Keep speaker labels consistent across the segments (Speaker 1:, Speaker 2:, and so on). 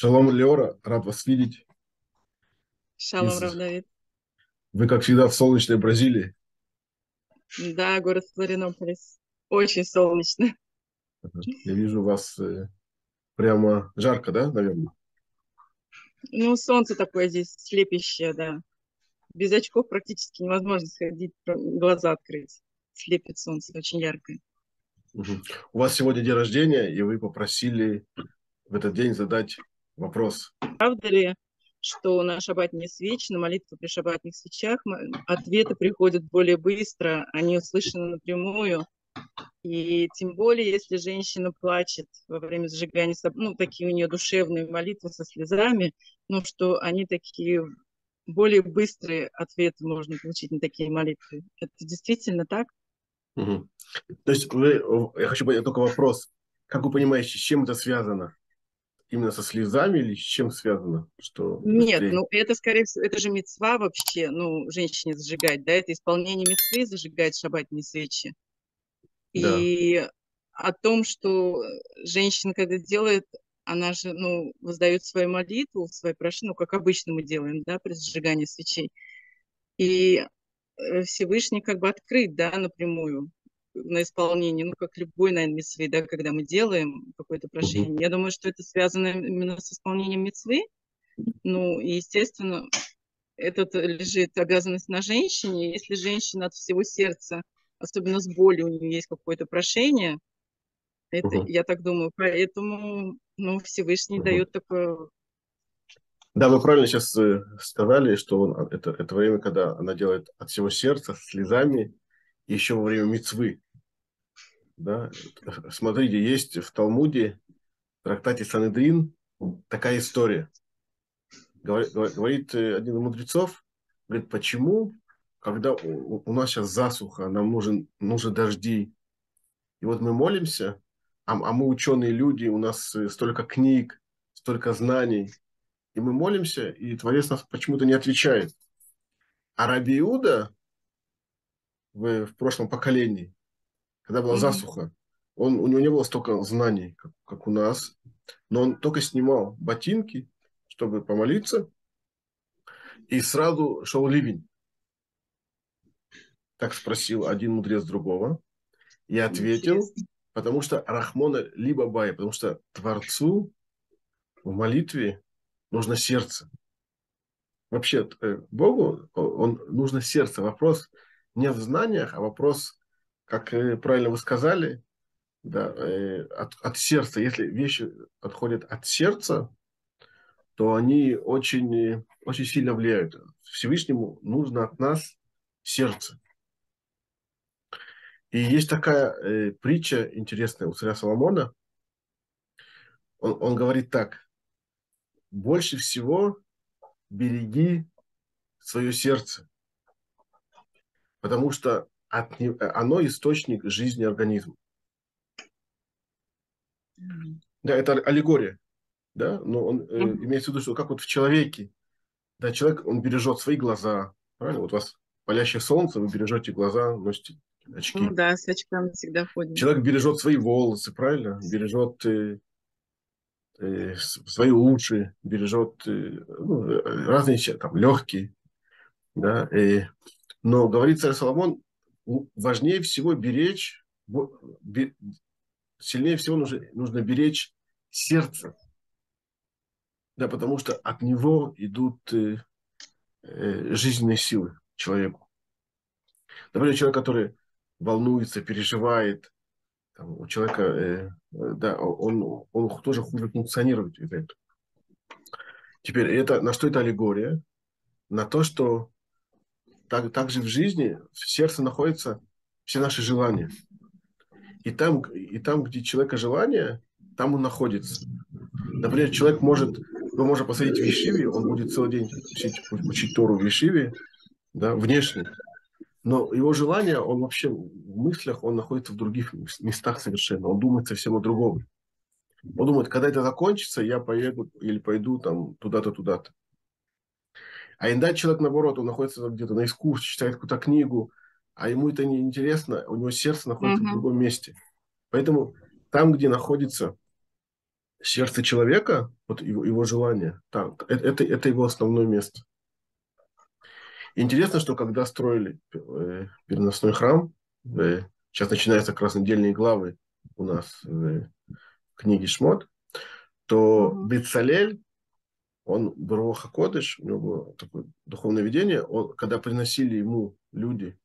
Speaker 1: Шалом, Леора, рад вас видеть.
Speaker 2: Шалом,
Speaker 1: Из-
Speaker 2: Равдавид.
Speaker 1: Вы, как всегда, в солнечной Бразилии.
Speaker 2: Да, город Флоринополис. Очень солнечно.
Speaker 1: Я вижу вас э, прямо жарко, да, наверное?
Speaker 2: Ну, солнце такое здесь слепящее, да. Без очков практически невозможно сходить, глаза открыть. Слепит солнце, очень яркое.
Speaker 1: У вас сегодня день рождения, и вы попросили в этот день задать вопрос.
Speaker 2: Правда ли, что на шаббатные свечи, на молитву при шаббатных свечах ответы приходят более быстро, они услышаны напрямую. И тем более, если женщина плачет во время зажигания, ну, такие у нее душевные молитвы со слезами, ну, что они такие более быстрые ответы можно получить на такие молитвы. Это действительно так?
Speaker 1: Мгм. То есть вы, я хочу понять только вопрос. Как вы понимаете, с чем это связано? Именно со слезами или с чем связано? Что
Speaker 2: Нет,
Speaker 1: быстрее?
Speaker 2: ну это, скорее всего, это же мецва вообще, ну, женщине зажигать, да, это исполнение мецвы зажигать шаббатные свечи.
Speaker 1: Да.
Speaker 2: И о том, что женщина, когда делает, она же, ну, воздает свою молитву, свои прошения, ну, как обычно мы делаем, да, при зажигании свечей. И э, Всевышний как бы открыт, да, напрямую на исполнение, ну, как любой, наверное, митцвы, да, когда мы делаем какое-то прошение. Я думаю, что это связано именно с исполнением митцвы. Ну, и, естественно, этот лежит обязанность на женщине. Если женщина от всего сердца, особенно с болью, у нее есть какое-то прошение, это,
Speaker 1: Мгм.
Speaker 2: я так думаю, поэтому, ну, Всевышний
Speaker 1: Мгм.
Speaker 2: дает такое
Speaker 1: Да, вы правильно сейчас э, сказали, что он, а, это, это время, когда она делает от всего сердца, слезами, еще во время мицвы. Да? Смотрите, есть в Талмуде, в трактате Санедрин, такая история. Говорит, говорит э, один из мудрецов, говорит, почему, когда у, у нас сейчас засуха, нам нужен, нужны дожди, и вот мы молимся, а, а мы ученые люди, у нас э, столько книг, столько знаний, и мы молимся, и Творец нас почему-то не отвечает. А Раби Иуда в, в прошлом поколении, когда была засуха, он, у него не было столько знаний, как, как у нас, но он только снимал ботинки, чтобы помолиться, и сразу шел ливень. Так спросил один мудрец другого. И ответил,
Speaker 2: интересно.
Speaker 1: потому что Рахмона либо Бай, потому что Творцу в молитве нужно сердце. Вообще, э, Богу он, нужно сердце. Вопрос не в знаниях, а вопрос, как э, правильно вы сказали, да, э, от, от сердца. Если вещи отходят от сердца, то они очень, э, очень сильно влияют. Всевышнему нужно от нас сердце. И есть такая э, притча интересная у царя Соломона. Он, он говорит так. Больше всего береги свое сердце, потому что от, не- оно источник жизни организма. Да, это аллегория, да, но он э, имеется в виду, что как вот в человеке, да, человек, он бережет свои глаза, правильно? Вот у вас палящее солнце, вы бережете глаза, носите очки.
Speaker 2: Ну да, с очками всегда ходим.
Speaker 1: Человек бережет свои волосы, правильно? Бережет э, э, свои уши, бережет э, ну, э, разные там, легкие, да. э. но, говорит царь Соломон, важнее всего беречь, сильнее всего нужно, нужно беречь сердце, да, потому что от него идут э, э, жизненные силы человеку. Например, человек, который волнуется, переживает, там, у человека, э, да, он, он тоже хуже этого. Теперь, это, на что это аллегория? На то, что так, также в жизни, в сердце находятся все наши желания. И там, и там, где человека желание, там он находится. Например, человек может, его можно посадить в Ешиве, он будет целый день учить, учить Тору в Ешиве, да, внешне. Но его желание, он вообще в мыслях, он находится в других местах совершенно. Он думает совсем о другом. Он думает, когда это закончится, я поеду или пойду там туда-то, туда-то. А иногда человек, наоборот, он находится где-то на искусстве, читает какую-то книгу, а ему это не интересно, у него сердце находится
Speaker 2: Мгм.
Speaker 1: в другом месте. Поэтому там, где находится сердце человека, вот его, его желание, так, это, это его основное место. Интересно, что когда строили э, переносной храм, э, сейчас начинаются как раз недельные главы у нас в книге Шмот, то mm-hmm. Бецалель, он Бруха Кодыш, у него было такое духовное видение, он, когда приносили ему люди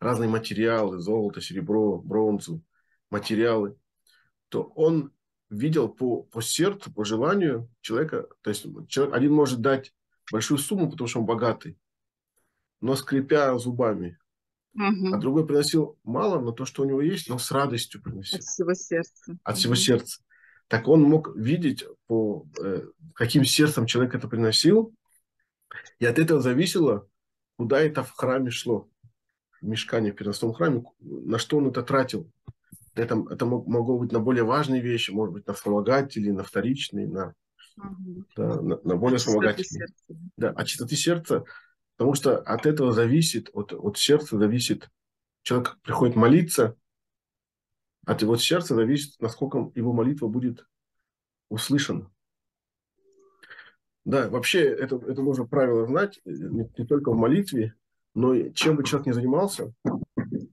Speaker 1: разные материалы, золото, серебро, бронзу, материалы, то он видел по, по сердцу, по желанию человека, то есть человек, один может дать большую сумму, потому что он богатый, но скрипя зубами, угу. а другой приносил мало, но то, что у него есть, но с радостью приносил.
Speaker 2: От всего сердца.
Speaker 1: От всего сердца. Так он мог видеть, по э, каким сердцем человек это приносил, и от этого зависело, куда это в храме шло, в мешкане, в переносном храме, на что он это тратил. Это, это могло быть на более важные вещи, может быть, на вспомогатели, на вторичные, на, угу. да, на, на более вспомогательные. Да, от чистоты сердца, потому что от этого зависит, от, от сердца зависит, человек приходит молиться, от его сердца зависит, насколько его молитва будет услышана. Да, вообще это, это можно правило знать не, не только в молитве, но чем бы человек ни занимался,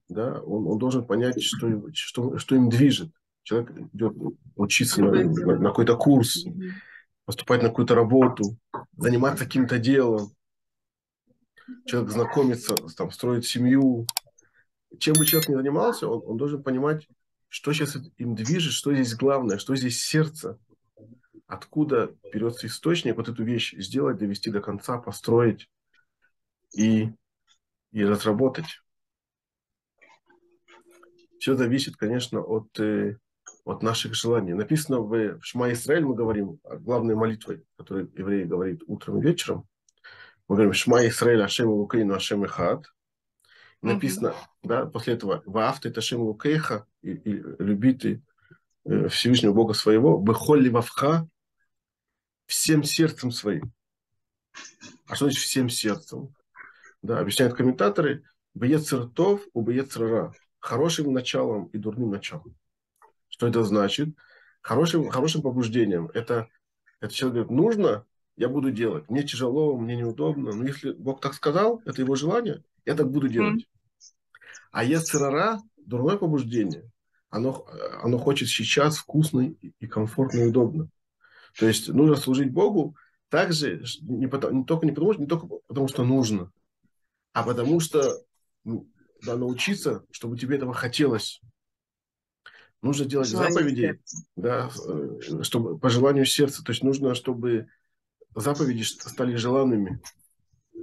Speaker 1: да, он, он должен понять, что, что, что им движет. Человек идет учиться на, на, на какой-то курс, поступать на какую-то работу, заниматься каким-то делом. Человек знакомится, там, строит семью. Чем бы человек ни занимался, он, он должен понимать, что сейчас им движет, что здесь главное, что здесь сердце, откуда берется источник, вот эту вещь сделать, довести до конца, построить и, и разработать. Все зависит, конечно, от, э, от наших желаний. Написано в, Шма Исраиль, мы говорим главной молитвой, которую евреи говорят утром и вечером. Мы говорим Шма Исраиль Ашем Лукейну Ашем Ихад. Написано, mm-hmm. да, после этого Ваавты Ташем Лукейха и, и люби ты э, Всевышнего Бога своего, Бехолли Вавха всем сердцем своим. А что значит всем сердцем? Да, объясняют комментаторы, Бецертов у Бецерра хорошим началом и дурным началом. Что это значит? Хорошим, хорошим побуждением. Это, это человек говорит, нужно, я буду делать. Мне тяжело, мне неудобно. Но если Бог так сказал, это его желание, я так буду делать. А если рара, дурное побуждение, оно, оно хочет сейчас вкусно и комфортно и удобно. То есть нужно служить Богу также не, потому, не только не потому, не только потому, что нужно, а потому что да, научиться, чтобы тебе этого хотелось. Нужно делать Желание заповеди, сердца. да, э, чтобы по желанию сердца. То есть нужно, чтобы заповеди стали желанными.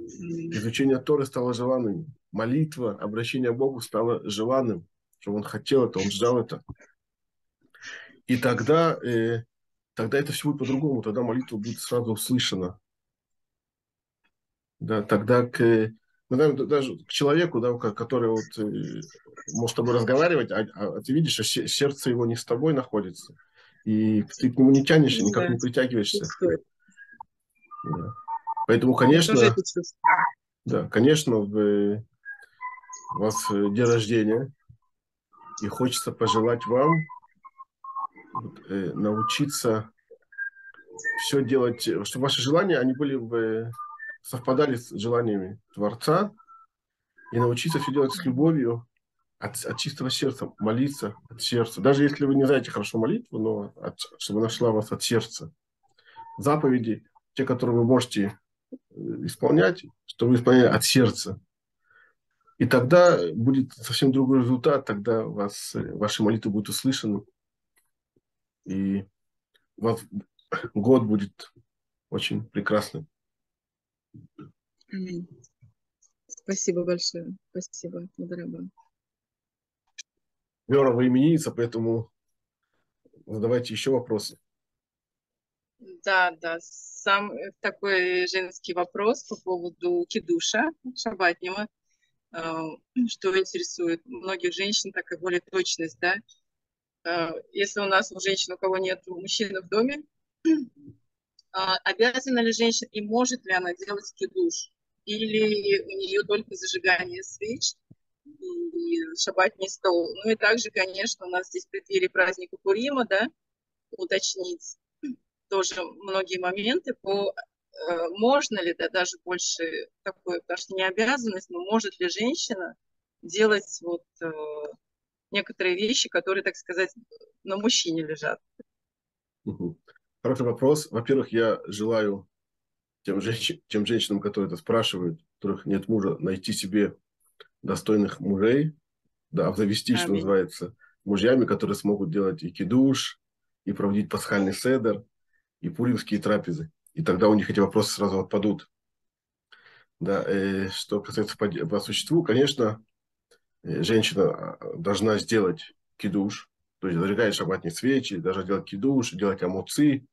Speaker 1: Изучение Торы стало желанным. Молитва, обращение к Богу стало желанным. Чтобы он хотел это, он ждал это. И тогда, э, тогда это все будет по-другому. Тогда молитва будет сразу услышана. Да, тогда к, ну, наверное, даже к человеку, да, который вот э, может с тобой разговаривать, а, а ты видишь, что сердце его не с тобой находится, и ты к нему не тянешься, никак не притягиваешься. Да. Поэтому, конечно, да, конечно, в, у вас э, день рождения, и хочется пожелать вам э, научиться все делать, чтобы ваши желания, они были в совпадали с желаниями Творца, и научиться все делать с любовью, от, от чистого сердца, молиться от сердца. Даже если вы не знаете хорошо молитву, но от, чтобы нашла вас от сердца. Заповеди, те, которые вы можете э, исполнять, чтобы вы исполняли от сердца. И тогда будет совсем другой результат, тогда вас, э, ваши молитвы будут услышаны. И вас год будет очень прекрасным.
Speaker 2: Спасибо большое. Спасибо, Мудараба.
Speaker 1: Вера, вы именинница, поэтому задавайте еще вопросы.
Speaker 2: Да, да. Сам такой женский вопрос по поводу кидуша шабатнего, э, что интересует многих женщин, так и более точность, да. Э, если у нас у женщин, у кого нет мужчины в доме, а, обязана ли женщина и может ли она делать кидуш? Или у нее только зажигание свеч и шабатный стол? Ну и также, конечно, у нас здесь в праздника Пурима, да, уточнить, тоже многие моменты по э, можно ли, да, даже больше такое, потому что не обязанность, но может ли женщина делать вот э, некоторые вещи, которые, так сказать, на мужчине лежат.
Speaker 1: Хороший вопрос. Во-первых, я желаю тем, женщ... тем женщинам, которые это спрашивают, у которых нет мужа, найти себе достойных мужей, да, обзавестись, что называется, мужьями, которые смогут делать и кидуш, и проводить пасхальный седер, и пуримские трапезы. И тогда у них эти вопросы сразу отпадут. Да, э, что касается по, по существу, конечно, э, женщина а, должна сделать кидуш, то есть зажигать шабатные свечи, даже делать кидуш, делать амуцы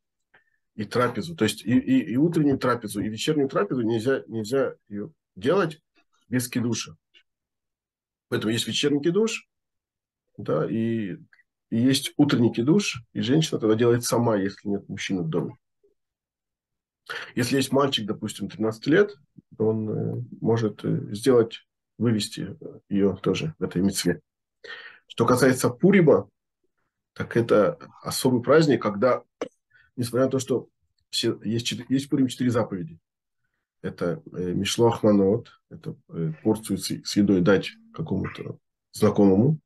Speaker 1: и трапезу. То есть и, и, и утреннюю трапезу, и вечернюю трапезу нельзя, нельзя ее делать без кидуша. Поэтому есть вечерний кидуш, да, и, и есть утренний кидуш, и женщина тогда делает сама, если нет мужчины в доме. Если есть мальчик, допустим, 13 лет, он э, может э, сделать, вывести ее тоже в этой митцве. Что касается Пурима, так это особый праздник, когда, несмотря на то, что все, есть, есть Пурим четыре заповеди. Это э, Мишлох Манот, это э, порцию с, с едой дать какому-то знакомому,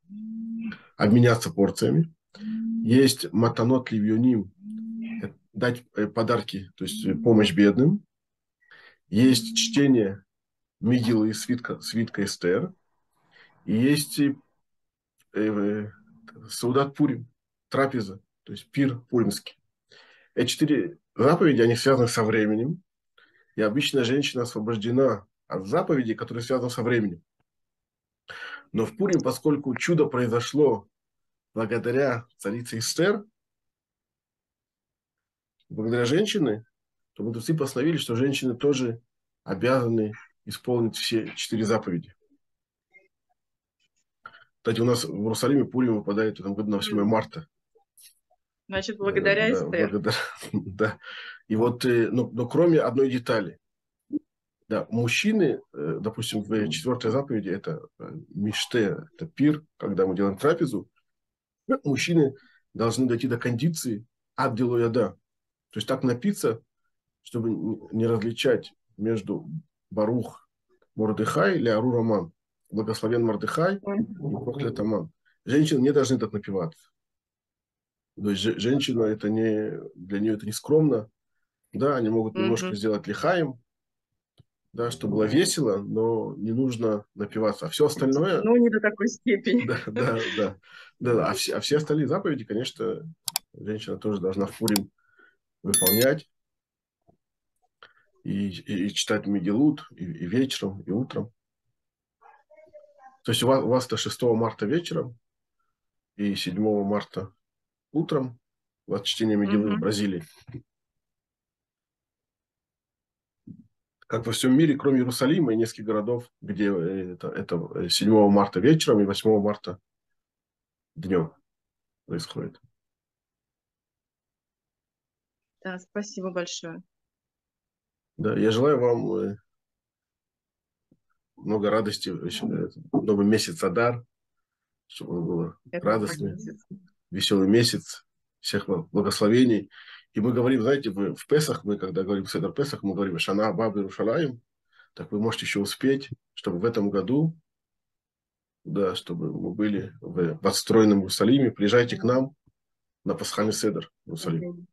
Speaker 1: обменяться порциями. Есть Матанот Ливьоним, э, дать э, подарки, то есть э, помощь бедным. Есть чтение Мигилы и свитка, свитка Эстер. И есть э, э, Саудат Пурим, трапеза, то есть пир пуримский. Эти четыре заповеди, они связаны со временем. И обычно женщина освобождена от заповедей, которые связаны со временем. Но в Пурим, поскольку чудо произошло благодаря царице Эстер, благодаря женщине, то мудрецы постановили, что женщины тоже обязаны исполнить все четыре заповеди. Кстати, у нас в Иерусалиме Пурим выпадает в этом году на 8 марта.
Speaker 2: Значит, благодаря да, Эстер. Благодаря,
Speaker 1: да. И вот, э, но, но кроме одной детали. Да, мужчины, э, допустим, в четвертой заповеди, это э, миште, это пир, когда мы делаем трапезу, мужчины должны дойти до кондиции от яда. То есть так напиться, чтобы не различать между Барух Мордыхай или Ару Роман. Благословен Мордыхай и проклят Аман. Женщины не должны так напиваться. То есть женщина это не для нее это не скромно. Да, они могут немножко mm-hmm. сделать лихаем, да, чтобы было весело, но не нужно напиваться. А все остальное...
Speaker 2: Ну, не до такой степени.
Speaker 1: Да, да, да. да, а, все, а все остальные заповеди, конечно, женщина тоже должна в Пурим выполнять. И, и, и читать Мегелут и, и вечером, и утром. То есть у вас, у вас это 6 марта вечером и 7 марта утром. У вас чтение Мегилы mm-hmm. в Бразилии. Как во всем мире, кроме Иерусалима и нескольких городов, где это, это 7 марта вечером и 8 марта днем происходит.
Speaker 2: Да, спасибо большое.
Speaker 1: Да, я желаю вам э, много радости, новый месяц Адар, чтобы он был радостный веселый месяц, всех благословений. И мы говорим, знаете, в, в Песах, мы когда говорим в Седер Песах, мы говорим Шана Бабы Рушалаем, так вы можете еще успеть, чтобы в этом году, да, чтобы мы были в, отстроенном Иерусалиме, приезжайте к нам на Пасхальный Седер в Иерусалим.